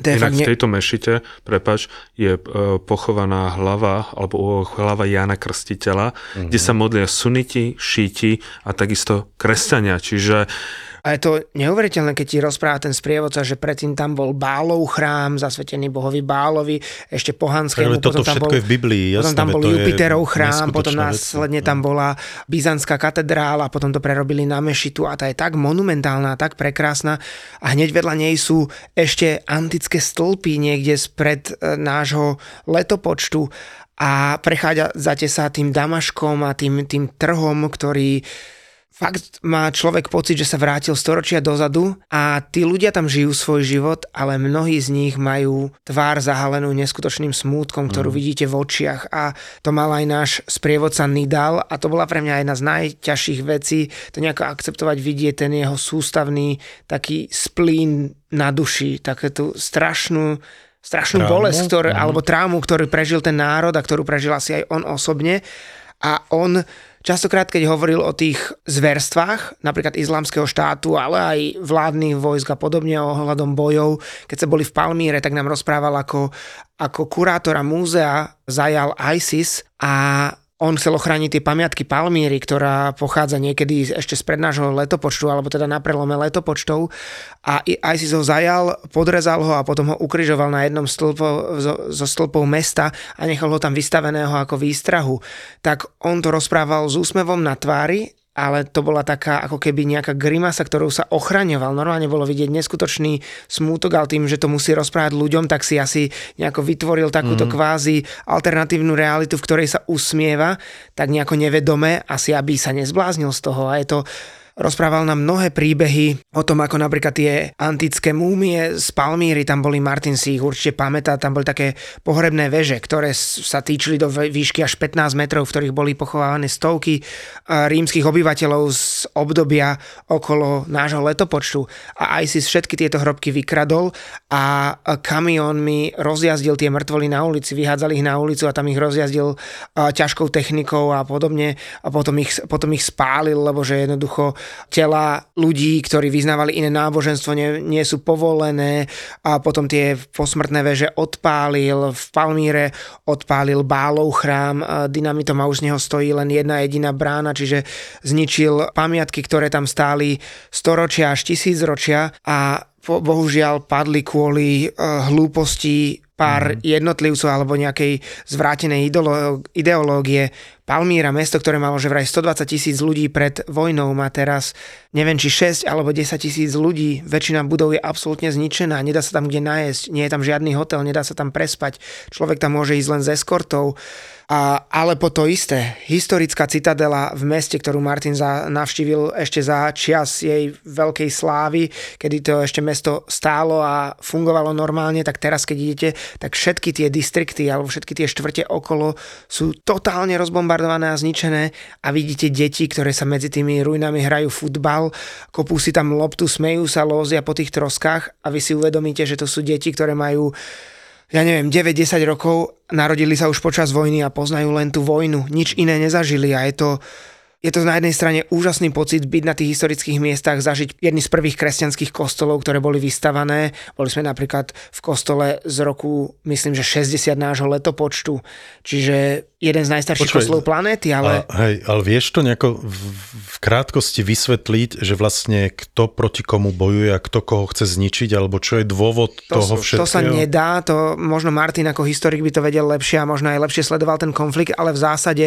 S3: To je Inak v tejto mešite, prepač, je e, pochovaná hlava, alebo hlava Jana Krstiteľa, mm-hmm. kde sa modlia suniti, šíti a takisto kresťania. Čiže
S5: a je to neuveriteľné, keď ti rozpráva ten sprievodca, že predtým tam bol Bálov chrám, zasvetený bohovi Bálovi, ešte pohanskému.
S4: toto potom tam
S5: bol,
S4: je v Biblii,
S5: jasné, Potom tam bol Jupiterov chrám, potom následne tam bola Byzantská katedrála, potom to prerobili na mešitu a tá je tak monumentálna, tak prekrásna a hneď vedľa nej sú ešte antické stĺpy niekde spred e, nášho letopočtu a prechádzate sa tým Damaškom a tým, tým trhom, ktorý fakt má človek pocit, že sa vrátil storočia dozadu a tí ľudia tam žijú svoj život, ale mnohí z nich majú tvár zahalenú neskutočným smútkom, ktorú mm. vidíte v očiach a to mal aj náš sprievodca Nidal a to bola pre mňa jedna z najťažších vecí, to nejako akceptovať, vidieť ten jeho sústavný taký splín na duši, také tú strašnú strašnú traumu? bolesť, ktoré, mm. alebo traumu, ktorú prežil ten národ a ktorú prežil asi aj on osobne a on Častokrát, keď hovoril o tých zverstvách, napríklad islamského štátu, ale aj vládnych vojsk a podobne ohľadom bojov, keď sa boli v Palmíre, tak nám rozprával ako, ako kurátora múzea zajal ISIS a on chcel ochrániť tie pamiatky Palmíry, ktorá pochádza niekedy ešte spred nášho letopočtu, alebo teda na prelome letopočtov. A aj si ho zajal, podrezal ho a potom ho ukryžoval na jednom stĺpo, zo, zo stĺpov mesta a nechal ho tam vystaveného ako výstrahu. Tak on to rozprával s úsmevom na tvári ale to bola taká ako keby nejaká grimasa, ktorou sa ochraňoval. Normálne bolo vidieť neskutočný smútok, ale tým, že to musí rozprávať ľuďom, tak si asi nejako vytvoril takúto mm. kvázi alternatívnu realitu, v ktorej sa usmieva, tak nejako nevedome, asi aby sa nezbláznil z toho. A je to Rozprával nám mnohé príbehy o tom, ako napríklad tie antické múmie z Palmíry, tam boli, Martin si ich určite pamätá, tam boli také pohrebné veže, ktoré sa týčili do výšky až 15 metrov, v ktorých boli pochovávané stovky rímskych obyvateľov z obdobia okolo nášho letopočtu. A aj si všetky tieto hrobky vykradol a kamión mi rozjazdil tie mŕtvoly na ulici, vyhádzali ich na ulicu a tam ich rozjazdil ťažkou technikou a podobne a potom ich, potom ich spálil, lebo že jednoducho tela ľudí, ktorí vyznávali iné náboženstvo, nie, nie sú povolené a potom tie posmrtné veže odpálil, v Palmíre odpálil Bálov chrám, dynamitom a už z neho stojí len jedna jediná brána, čiže zničil pamiatky, ktoré tam stáli storočia až tisícročia a bohužiaľ padli kvôli uh, hlúposti pár mm. jednotlivcov alebo nejakej zvrátenej ideológie. Palmíra, mesto, ktoré malo že vraj 120 tisíc ľudí pred vojnou, má teraz neviem či 6 alebo 10 tisíc ľudí. Väčšina budov je absolútne zničená, nedá sa tam kde nájsť, nie je tam žiadny hotel, nedá sa tam prespať. Človek tam môže ísť len z eskortov. Ale po to isté, historická citadela v meste, ktorú Martin za, navštívil ešte za čias jej veľkej slávy, kedy to ešte mesto stálo a fungovalo normálne, tak teraz keď idete, tak všetky tie distrikty alebo všetky tie štvrte okolo sú totálne rozbombardované a zničené a vidíte deti, ktoré sa medzi tými ruinami hrajú futbal, kopú si tam loptu, smejú sa, lózia po tých troskách a vy si uvedomíte, že to sú deti, ktoré majú ja neviem, 9-10 rokov, narodili sa už počas vojny a poznajú len tú vojnu. Nič iné nezažili a je to, je to na jednej strane úžasný pocit byť na tých historických miestach, zažiť jedny z prvých kresťanských kostolov, ktoré boli vystavané. Boli sme napríklad v kostole z roku, myslím, že 60 nášho letopočtu. Čiže jeden z najstarších Počuaj, kostolov planéty, ale...
S4: A, hej, ale vieš to nejako v, v krátkosti vysvetliť, že vlastne kto proti komu bojuje a kto koho chce zničiť, alebo čo je dôvod to, toho všetkého?
S5: To sa nedá, to možno Martin ako historik by to vedel lepšie a možno aj lepšie sledoval ten konflikt, ale v zásade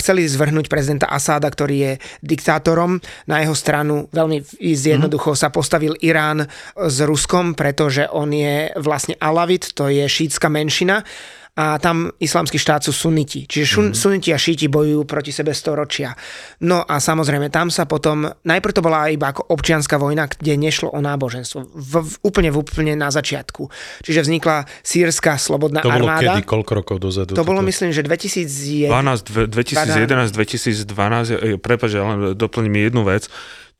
S5: chceli zvrhnúť prezidenta Asáda, ktorý je diktátorom. Na jeho stranu veľmi zjednoducho mm-hmm. sa postavil Irán s Ruskom, pretože on je vlastne Alavit, to je šítska menšina a tam islamský štát sú suniti. Čiže šun, mm. suniti a šíti bojujú proti sebe storočia. No a samozrejme, tam sa potom, najprv to bola iba ako občianská vojna, kde nešlo o náboženstvo. V, v, úplne v úplne na začiatku. Čiže vznikla sírska slobodná
S4: to
S5: armáda.
S4: To bolo kedy? Koľko rokov dozadu?
S5: To toto? bolo myslím, že 2011.
S3: 2011, 2012, prepáč, len doplním jednu vec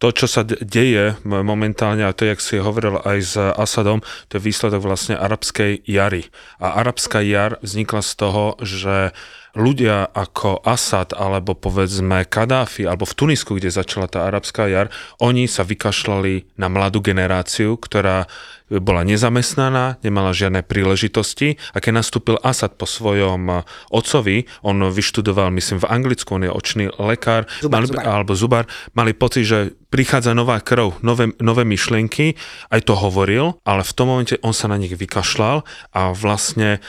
S3: to, čo sa deje momentálne, a to, jak si hovoril aj s Asadom, to je výsledok vlastne arabskej jary. A arabská jar vznikla z toho, že ľudia ako Asad alebo povedzme Kadáfi alebo v Tunisku, kde začala tá arabská jar, oni sa vykašľali na mladú generáciu, ktorá bola nezamestnaná, nemala žiadne príležitosti a keď nastúpil Asad po svojom otcovi, on vyštudoval, myslím, v Anglicku, on je očný lekár,
S5: zubar,
S3: mali,
S5: zubar.
S3: alebo zubar, mali pocit, že prichádza nová krv, nové, nové myšlienky, aj to hovoril, ale v tom momente on sa na nich vykašľal a vlastne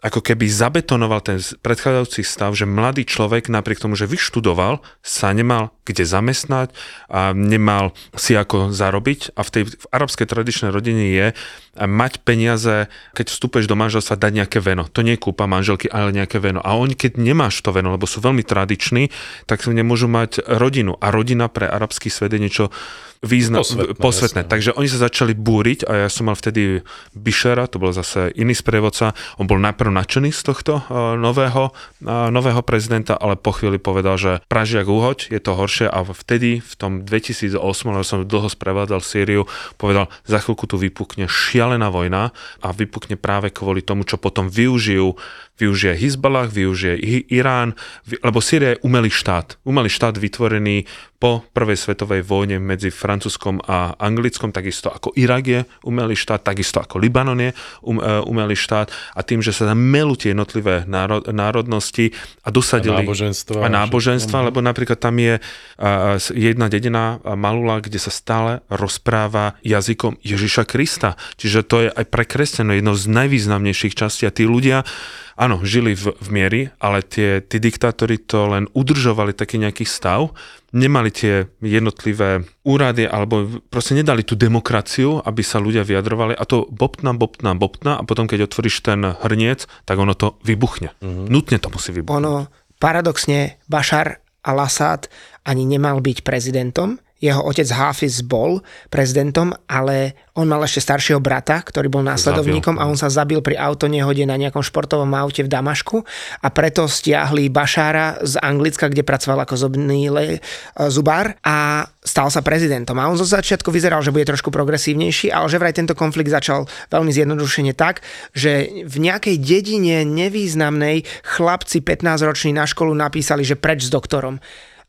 S3: ako keby zabetonoval ten predchádzajúci stav, že mladý človek napriek tomu, že vyštudoval, sa nemal kde zamestnať a nemal si ako zarobiť a v tej v arabskej tradičnej rodine je mať peniaze, keď vstúpeš do manželstva, dať nejaké veno. To nie je kúpa manželky, ale nejaké veno. A oni, keď nemáš to veno, lebo sú veľmi tradiční, tak nemôžu mať rodinu. A rodina pre arabský svet je niečo význa, posvetné. posvetné. Takže oni sa začali búriť a ja som mal vtedy Bišera, to bol zase iný sprievodca, on bol najprv nadšený z tohto uh, nového, uh, nového prezidenta, ale po chvíli povedal, že pražiak uhoď, je to horšie a vtedy v tom 2008, lebo som dlho sprevádzal Sýriu, povedal, za chvíľku tu vypukne šialená vojna a vypukne práve kvôli tomu, čo potom využijú využije Hezbollah, využije Irán, lebo Syria je umelý štát. Umelý štát vytvorený po prvej svetovej vojne medzi Francúzskom a Anglickom, takisto ako Irak je umelý štát, takisto ako Libanon je um, e, umelý štát. A tým, že sa tam melú tie jednotlivé národ, národnosti a dosadili
S4: a náboženstva,
S3: a náboženstva lebo napríklad tam je jedna dedina Malula, kde sa stále rozpráva jazykom Ježiša Krista. Čiže to je aj pre kresťanov jedno z najvýznamnejších častí. A tí ľudia áno, žili v, v miery, ale tie, tí diktátori to len udržovali taký nejaký stav, nemali tie jednotlivé úrady alebo proste nedali tú demokraciu, aby sa ľudia vyjadrovali a to bobtná, bobtná, bobtná a potom keď otvoríš ten hrniec, tak ono to vybuchne. Mm-hmm. Nutne to musí vybuchnúť.
S5: Ono, paradoxne, Bashar al-Assad ani nemal byť prezidentom, jeho otec Hafiz bol prezidentom, ale on mal ešte staršieho brata, ktorý bol následovníkom a on sa zabil pri autonehode na nejakom športovom aute v Damašku. A preto stiahli Bašára z Anglicka, kde pracoval ako zobný le, e, zubár a stal sa prezidentom. A on zo začiatku vyzeral, že bude trošku progresívnejší, ale že vraj tento konflikt začal veľmi zjednodušene tak, že v nejakej dedine nevýznamnej chlapci 15-roční na školu napísali, že preč s doktorom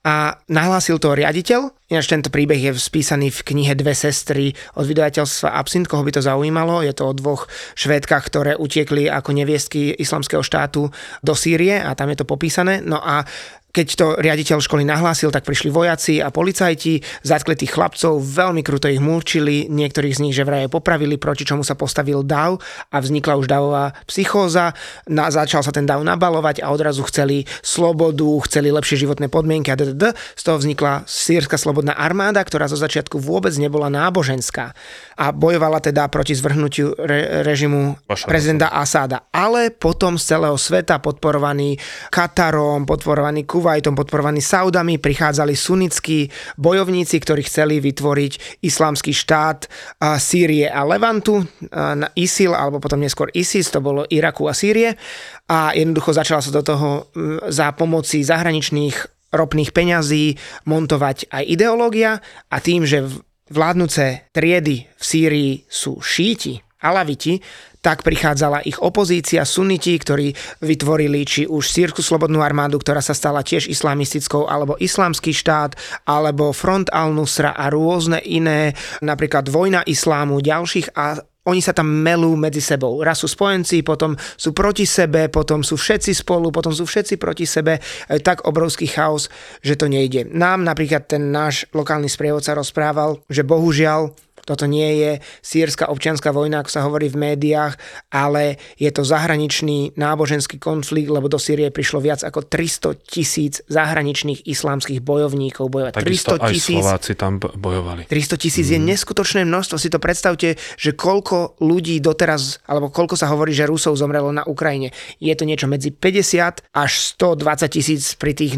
S5: a nahlásil to riaditeľ. Ináč tento príbeh je spísaný v knihe Dve sestry od vydavateľstva Absint, koho by to zaujímalo. Je to o dvoch švédkach, ktoré utiekli ako neviestky islamského štátu do Sýrie a tam je to popísané. No a keď to riaditeľ školy nahlásil, tak prišli vojaci a policajti, zatkli tých chlapcov, veľmi kruto ich múčili, niektorých z nich že vraj popravili, proti čomu sa postavil dav a vznikla už davová psychóza, na, začal sa ten dav nabalovať a odrazu chceli slobodu, chceli lepšie životné podmienky a ddd. Z toho vznikla sírska slobodná armáda, ktorá zo začiatku vôbec nebola náboženská a bojovala teda proti zvrhnutiu re, režimu Vaša prezidenta Asáda. Ale potom z celého sveta podporovaný Katarom, podporovaný Kuwaitom podporovaní Saudami prichádzali sunnickí bojovníci, ktorí chceli vytvoriť islamský štát Sýrie a Levantu, na ISIL, alebo potom neskôr ISIS, to bolo Iraku a Sýrie. A jednoducho začala sa do toho za pomoci zahraničných ropných peňazí montovať aj ideológia a tým, že vládnuce triedy v Sýrii sú šíti, alaviti, tak prichádzala ich opozícia, suniti, ktorí vytvorili či už Sýrku slobodnú armádu, ktorá sa stala tiež islamistickou, alebo islamský štát, alebo Front al-Nusra a rôzne iné, napríklad vojna islámu, ďalších a oni sa tam melú medzi sebou. Raz sú spojenci, potom sú proti sebe, potom sú všetci spolu, potom sú všetci proti sebe. Je tak obrovský chaos, že to nejde. Nám napríklad ten náš lokálny sprievodca rozprával, že bohužiaľ toto nie je sírska občianská vojna, ako sa hovorí v médiách, ale je to zahraničný náboženský konflikt, lebo do Sýrie prišlo viac ako 300 tisíc zahraničných islamských bojovníkov bojovať.
S3: Takisto 300 tisíc, Slováci tam bojovali.
S5: 300 tisíc mm. je mhm. neskutočné množstvo. Si to predstavte, že koľko ľudí doteraz, alebo koľko sa hovorí, že Rusov zomrelo na Ukrajine. Je to niečo medzi 50 až 120 tisíc pri tých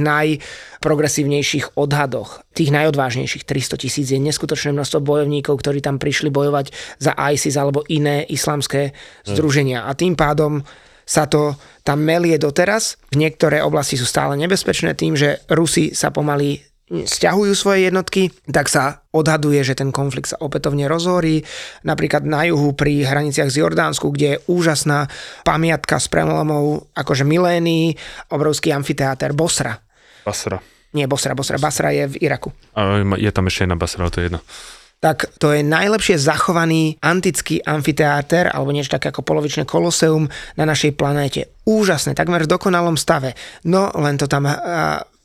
S5: najprogresívnejších odhadoch. Tých najodvážnejších 300 tisíc je neskutočné množstvo bojovníkov, ktorí tam prišli bojovať za ISIS alebo iné islamské združenia. A tým pádom sa to tam melie doteraz. Niektoré oblasti sú stále nebezpečné tým, že Rusi sa pomaly stiahujú svoje jednotky, tak sa odhaduje, že ten konflikt sa opätovne rozhorí. Napríklad na juhu pri hraniciach z Jordánsku, kde je úžasná pamiatka s prelomou akože milénií, obrovský amfiteáter Bosra.
S3: Basra.
S5: Nie, Bosra, Bosra. Basra je v Iraku.
S3: A je tam ešte jedna Basra, to je jedno
S5: tak to je najlepšie zachovaný antický amfiteáter alebo niečo také ako polovičné koloseum na našej planéte. Úžasné, takmer v dokonalom stave. No len to tam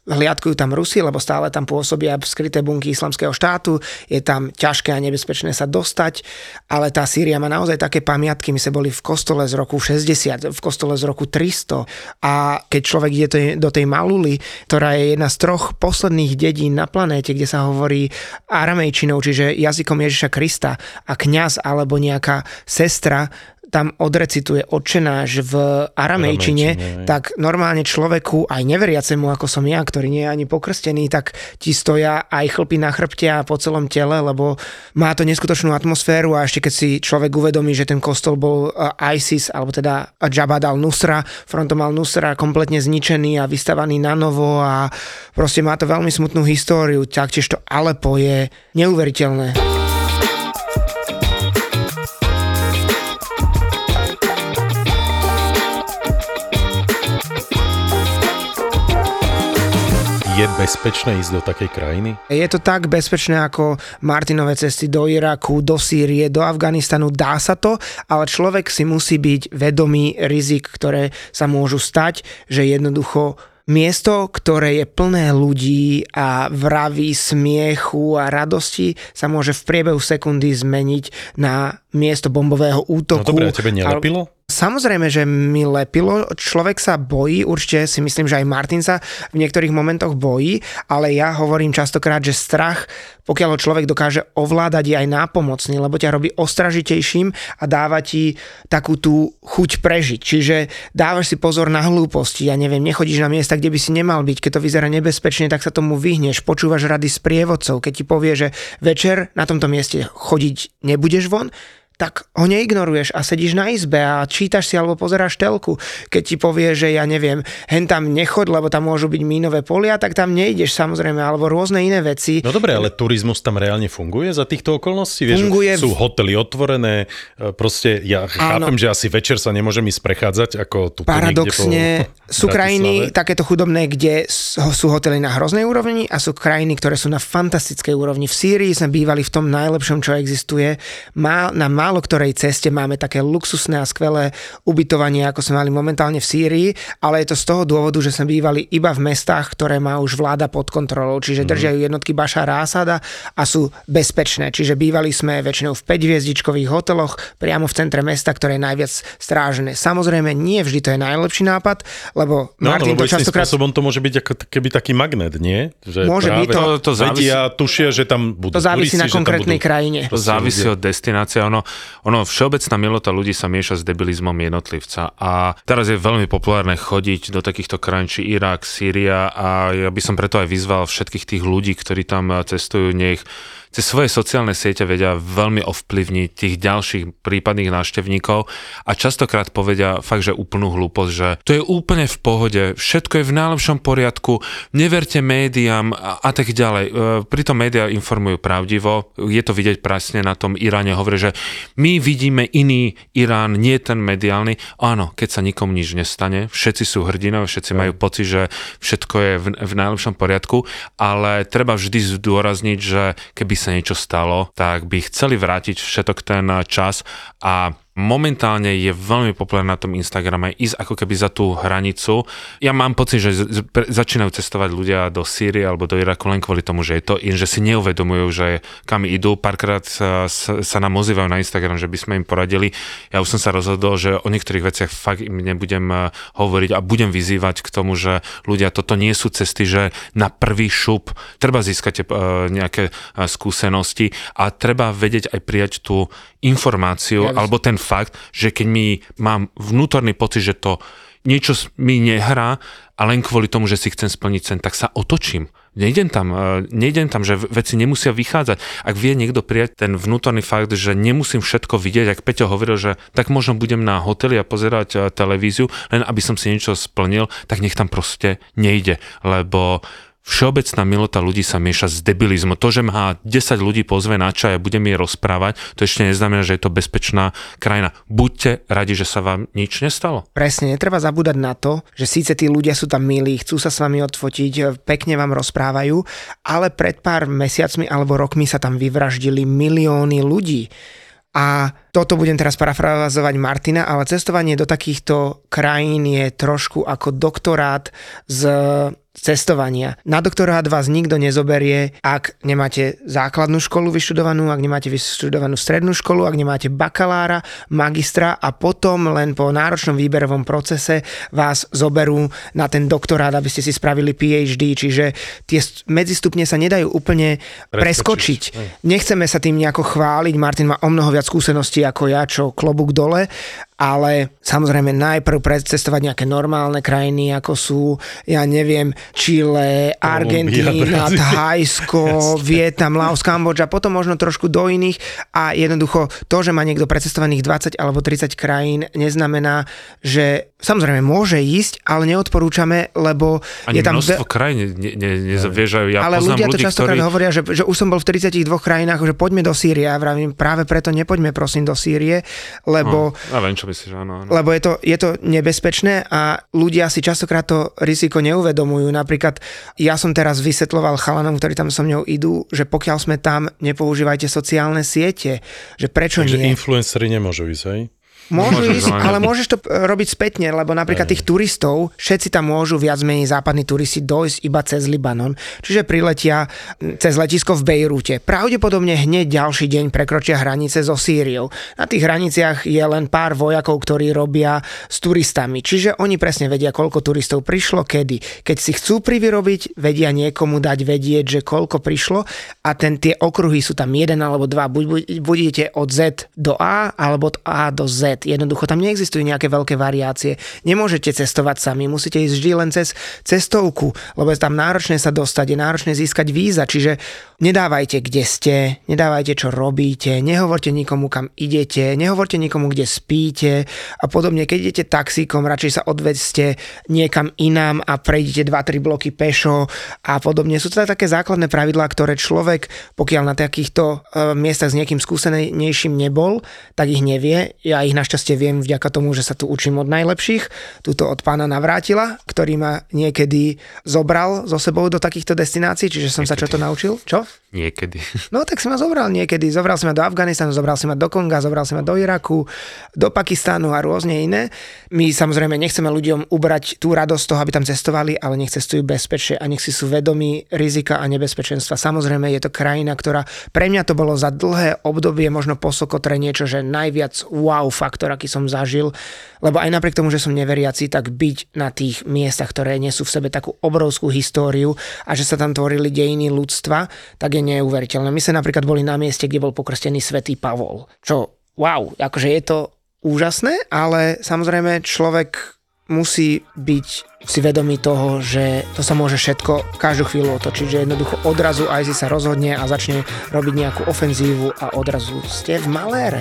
S5: hliadkujú tam Rusi, lebo stále tam pôsobia skryté bunky islamského štátu, je tam ťažké a nebezpečné sa dostať, ale tá Sýria má naozaj také pamiatky, my sme boli v kostole z roku 60, v kostole z roku 300 a keď človek ide do tej Maluly, ktorá je jedna z troch posledných dedín na planéte, kde sa hovorí aramejčinou, čiže jazykom Ježiša Krista a kňaz alebo nejaká sestra tam odrecituje odčenáš v aramejčine, tak normálne človeku, aj neveriacemu ako som ja, ktorý nie je ani pokrstený, tak ti stoja aj chlpy na chrbte a po celom tele, lebo má to neskutočnú atmosféru a ešte keď si človek uvedomí, že ten kostol bol e, ISIS, alebo teda Jabhat al-Nusra, frontom al-Nusra kompletne zničený a vystavaný na novo a proste má to veľmi smutnú históriu, taktiež to Alepo je neuveriteľné.
S4: Bezpečné ísť do takej krajiny?
S5: Je to tak bezpečné ako Martinové cesty do Iraku, do Sýrie, do Afganistanu. Dá sa to, ale človek si musí byť vedomý rizik, ktoré sa môžu stať, že jednoducho Miesto, ktoré je plné ľudí a vraví smiechu a radosti, sa môže v priebehu sekundy zmeniť na miesto bombového útoku.
S4: No dobre, a tebe nelepilo?
S5: Samozrejme, že mi lepilo. Človek sa bojí, určite si myslím, že aj Martin sa v niektorých momentoch bojí, ale ja hovorím častokrát, že strach, pokiaľ ho človek dokáže ovládať, je aj nápomocný, lebo ťa robí ostražitejším a dáva ti takú tú chuť prežiť. Čiže dávaš si pozor na hlúposti, ja neviem, nechodíš na miesta, kde by si nemal byť, keď to vyzerá nebezpečne, tak sa tomu vyhneš, počúvaš rady s prievodcov, keď ti povie, že večer na tomto mieste chodiť nebudeš von, tak ho neignoruješ a sedíš na izbe a čítaš si alebo pozeráš telku. Keď ti povie, že ja neviem, hen tam nechod, lebo tam môžu byť mínové polia, tak tam nejdeš samozrejme, alebo rôzne iné veci.
S4: No dobre, ale turizmus tam reálne funguje za týchto okolností? Vieš, funguje. Sú hotely otvorené, e, proste ja chápem, Áno. že asi večer sa môžem ísť prechádzať ako tu
S5: Paradoxne po sú krajiny takéto chudobné, kde sú hotely na hroznej úrovni a sú krajiny, ktoré sú na fantastickej úrovni. V Sýrii sme bývali v tom najlepšom, čo existuje. Má, na málo ktorej ceste máme také luxusné a skvelé ubytovanie, ako sme mali momentálne v Sýrii, ale je to z toho dôvodu, že sme bývali iba v mestách, ktoré má už vláda pod kontrolou, čiže mm. držia jednotky Bašara Asada a sú bezpečné. Čiže bývali sme väčšinou v 5 hviezdičkových hoteloch priamo v centre mesta, ktoré je najviac strážené. Samozrejme, nie vždy to je najlepší nápad, lebo
S4: no, Martin no, lebo to častokrát... spôsobom to môže byť ako keby taký magnet, nie?
S5: Že môže byť to.
S3: To, to závisí...
S4: Vedia, tušia, že tam budú
S5: To závisí turisti, na konkrétnej budú... krajine.
S3: To závisí od destinácie. Ono, ono všeobecná milota ľudí sa mieša s debilizmom jednotlivca. A teraz je veľmi populárne chodiť do takýchto krajín, či Irak, Sýria a ja by som preto aj vyzval všetkých tých ľudí, ktorí tam cestujú, nech cez svoje sociálne siete vedia veľmi ovplyvniť tých ďalších prípadných návštevníkov a častokrát povedia fakt, že úplnú hlúposť, že to je úplne v pohode, všetko je v najlepšom poriadku, neverte médiám a, a tak ďalej. E, pritom médiá informujú pravdivo, je to vidieť presne na tom Iráne, hovorí, že my vidíme iný Irán, nie ten mediálny. Áno, keď sa nikomu nič nestane, všetci sú hrdinovia, všetci majú pocit, že všetko je v, v najlepšom poriadku, ale treba vždy zdôrazniť, že keby sa niečo stalo, tak by chceli vrátiť všetok ten čas a momentálne je veľmi populárne na tom Instagrame ísť ako keby za tú hranicu. Ja mám pocit, že začínajú cestovať ľudia do Sýrie alebo do Iraku len kvôli tomu, že je to in, že si neuvedomujú, že kam idú. Párkrát sa, sa nám ozývajú na Instagram, že by sme im poradili. Ja už som sa rozhodol, že o niektorých veciach fakt im nebudem eh, hovoriť a budem vyzývať k tomu, že ľudia, toto nie sú cesty, že na prvý šup treba získať eh, nejaké eh, skúsenosti a treba vedieť aj prijať tú informáciu ja alebo ten fakt, že keď mi mám vnútorný pocit, že to niečo mi nehrá a len kvôli tomu, že si chcem splniť sen, tak sa otočím. Nejdem tam, e, nejdem tam, že veci nemusia vychádzať. Ak vie niekto prijať ten vnútorný fakt, že nemusím všetko vidieť, ak Peťo hovoril, že tak možno budem na hoteli a pozerať e, televíziu, len aby som si niečo splnil, tak nech tam proste nejde, lebo všeobecná milota ľudí sa mieša s debilizmom. To, že má 10 ľudí pozve na čaj a budem jej rozprávať, to ešte neznamená, že je to bezpečná krajina. Buďte radi, že sa vám nič nestalo.
S5: Presne, netreba zabúdať na to, že síce tí ľudia sú tam milí, chcú sa s vami odfotiť, pekne vám rozprávajú, ale pred pár mesiacmi alebo rokmi sa tam vyvraždili milióny ľudí. A toto budem teraz parafrazovať Martina, ale cestovanie do takýchto krajín je trošku ako doktorát z cestovania. Na doktorát vás nikto nezoberie, ak nemáte základnú školu vyštudovanú, ak nemáte vyštudovanú strednú školu, ak nemáte bakalára, magistra a potom len po náročnom výberovom procese vás zoberú na ten doktorát, aby ste si spravili PhD, čiže tie medzistupne sa nedajú úplne preskočiť. preskočiť. Nechceme sa tým nejako chváliť, Martin má o mnoho viac skúseností ako ja, čo klobúk dole, ale samozrejme najprv precestovať nejaké normálne krajiny, ako sú, ja neviem, Čile, Argentína, Thajsko, Vietnam, Laos, Kambodža, potom možno trošku do iných a jednoducho to, že má niekto precestovaných 20 alebo 30 krajín, neznamená, že samozrejme môže ísť, ale neodporúčame, lebo
S3: Ani
S5: je tam...
S3: množstvo krajín ne, ne, nezaviežajú. Ja
S5: ale ľudia
S3: to
S5: častokrát ktorí... hovoria, že, že už som bol v 32 krajinách, že poďme do Sýrie. Ja vravím, práve preto nepoďme prosím do Sýrie, lebo...
S3: No, ja viem, čo myslíš, áno, áno.
S5: Lebo je to, je to nebezpečné a ľudia si častokrát to riziko neuvedomujú. Napríklad ja som teraz vysvetloval chalanom, ktorí tam so mnou idú, že pokiaľ sme tam, nepoužívajte sociálne siete. Že prečo
S4: Takže
S5: nie?
S4: influenceri nemôžu ísť, hej?
S5: Môžu Môžeš ísť, ale môžeš to e, robiť spätne, lebo napríklad tých turistov, všetci tam môžu viac menej západní turisti dojsť iba cez Libanon, čiže priletia cez letisko v Bejrúte. Pravdepodobne hneď ďalší deň prekročia hranice so Sýriou. Na tých hraniciach je len pár vojakov, ktorí robia s turistami, čiže oni presne vedia, koľko turistov prišlo, kedy. Keď si chcú privyrobiť, vedia niekomu dať vedieť, že koľko prišlo a ten, tie okruhy sú tam jeden alebo dva. Buď, buď idete od Z do A alebo od A do Z svet. Jednoducho tam neexistujú nejaké veľké variácie. Nemôžete cestovať sami, musíte ísť vždy len cez cestovku, lebo je tam náročné sa dostať, je náročné získať víza, čiže nedávajte, kde ste, nedávajte, čo robíte, nehovorte nikomu, kam idete, nehovorte nikomu, kde spíte a podobne. Keď idete taxíkom, radšej sa odvedzte niekam inám a prejdete 2-3 bloky pešo a podobne. Sú to také základné pravidlá, ktoré človek, pokiaľ na takýchto uh, miestach s niekým skúsenejším nebol, tak ich nevie. Ja ich našťastie viem vďaka tomu, že sa tu učím od najlepších. Tuto od pána Navrátila, ktorý ma niekedy zobral so sebou do takýchto destinácií, čiže som niekedy. sa čo to naučil. Čo?
S3: Niekedy.
S5: No tak si ma zobral niekedy. Zobral si ma do Afganistanu, zobral si ma do Konga, zobral si ma do Iraku, do Pakistánu a rôzne iné. My samozrejme nechceme ľuďom ubrať tú radosť toho, aby tam cestovali, ale nech cestujú bezpečne a nech si sú vedomí rizika a nebezpečenstva. Samozrejme je to krajina, ktorá pre mňa to bolo za dlhé obdobie možno po niečo, že najviac wow faktor, aký som zažil, lebo aj napriek tomu, že som neveriaci, tak byť na tých miestach, ktoré nesú v sebe takú obrovskú históriu a že sa tam tvorili dejiny ľudstva, tak je neuveriteľné. My sme napríklad boli na mieste, kde bol pokrstený svätý Pavol, čo wow, akože je to úžasné, ale samozrejme človek musí byť si vedomý toho, že to sa môže všetko každú chvíľu otočiť, že jednoducho odrazu aj si sa rozhodne a začne robiť nejakú ofenzívu a odrazu ste v malére.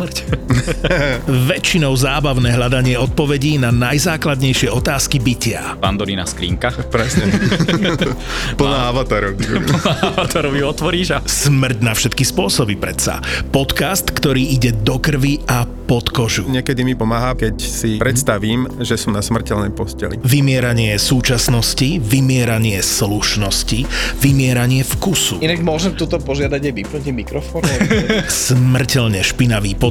S1: Väčšinou zábavné hľadanie odpovedí na najzákladnejšie otázky bytia.
S6: Pandorína skrinka.
S7: Presne. Plná avatarov.
S6: Plná avatarov ju otvoríš a...
S1: Smrť na všetky spôsoby predsa. Podcast, ktorý ide do krvi a pod kožu.
S7: Niekedy mi pomáha, keď si predstavím, že som na smrteľnej posteli.
S1: Vymieranie súčasnosti, vymieranie slušnosti, vymieranie vkusu.
S8: Inak môžem tuto požiadať aj vypnúť mikrofón?
S1: Smrteľne špinavý podcast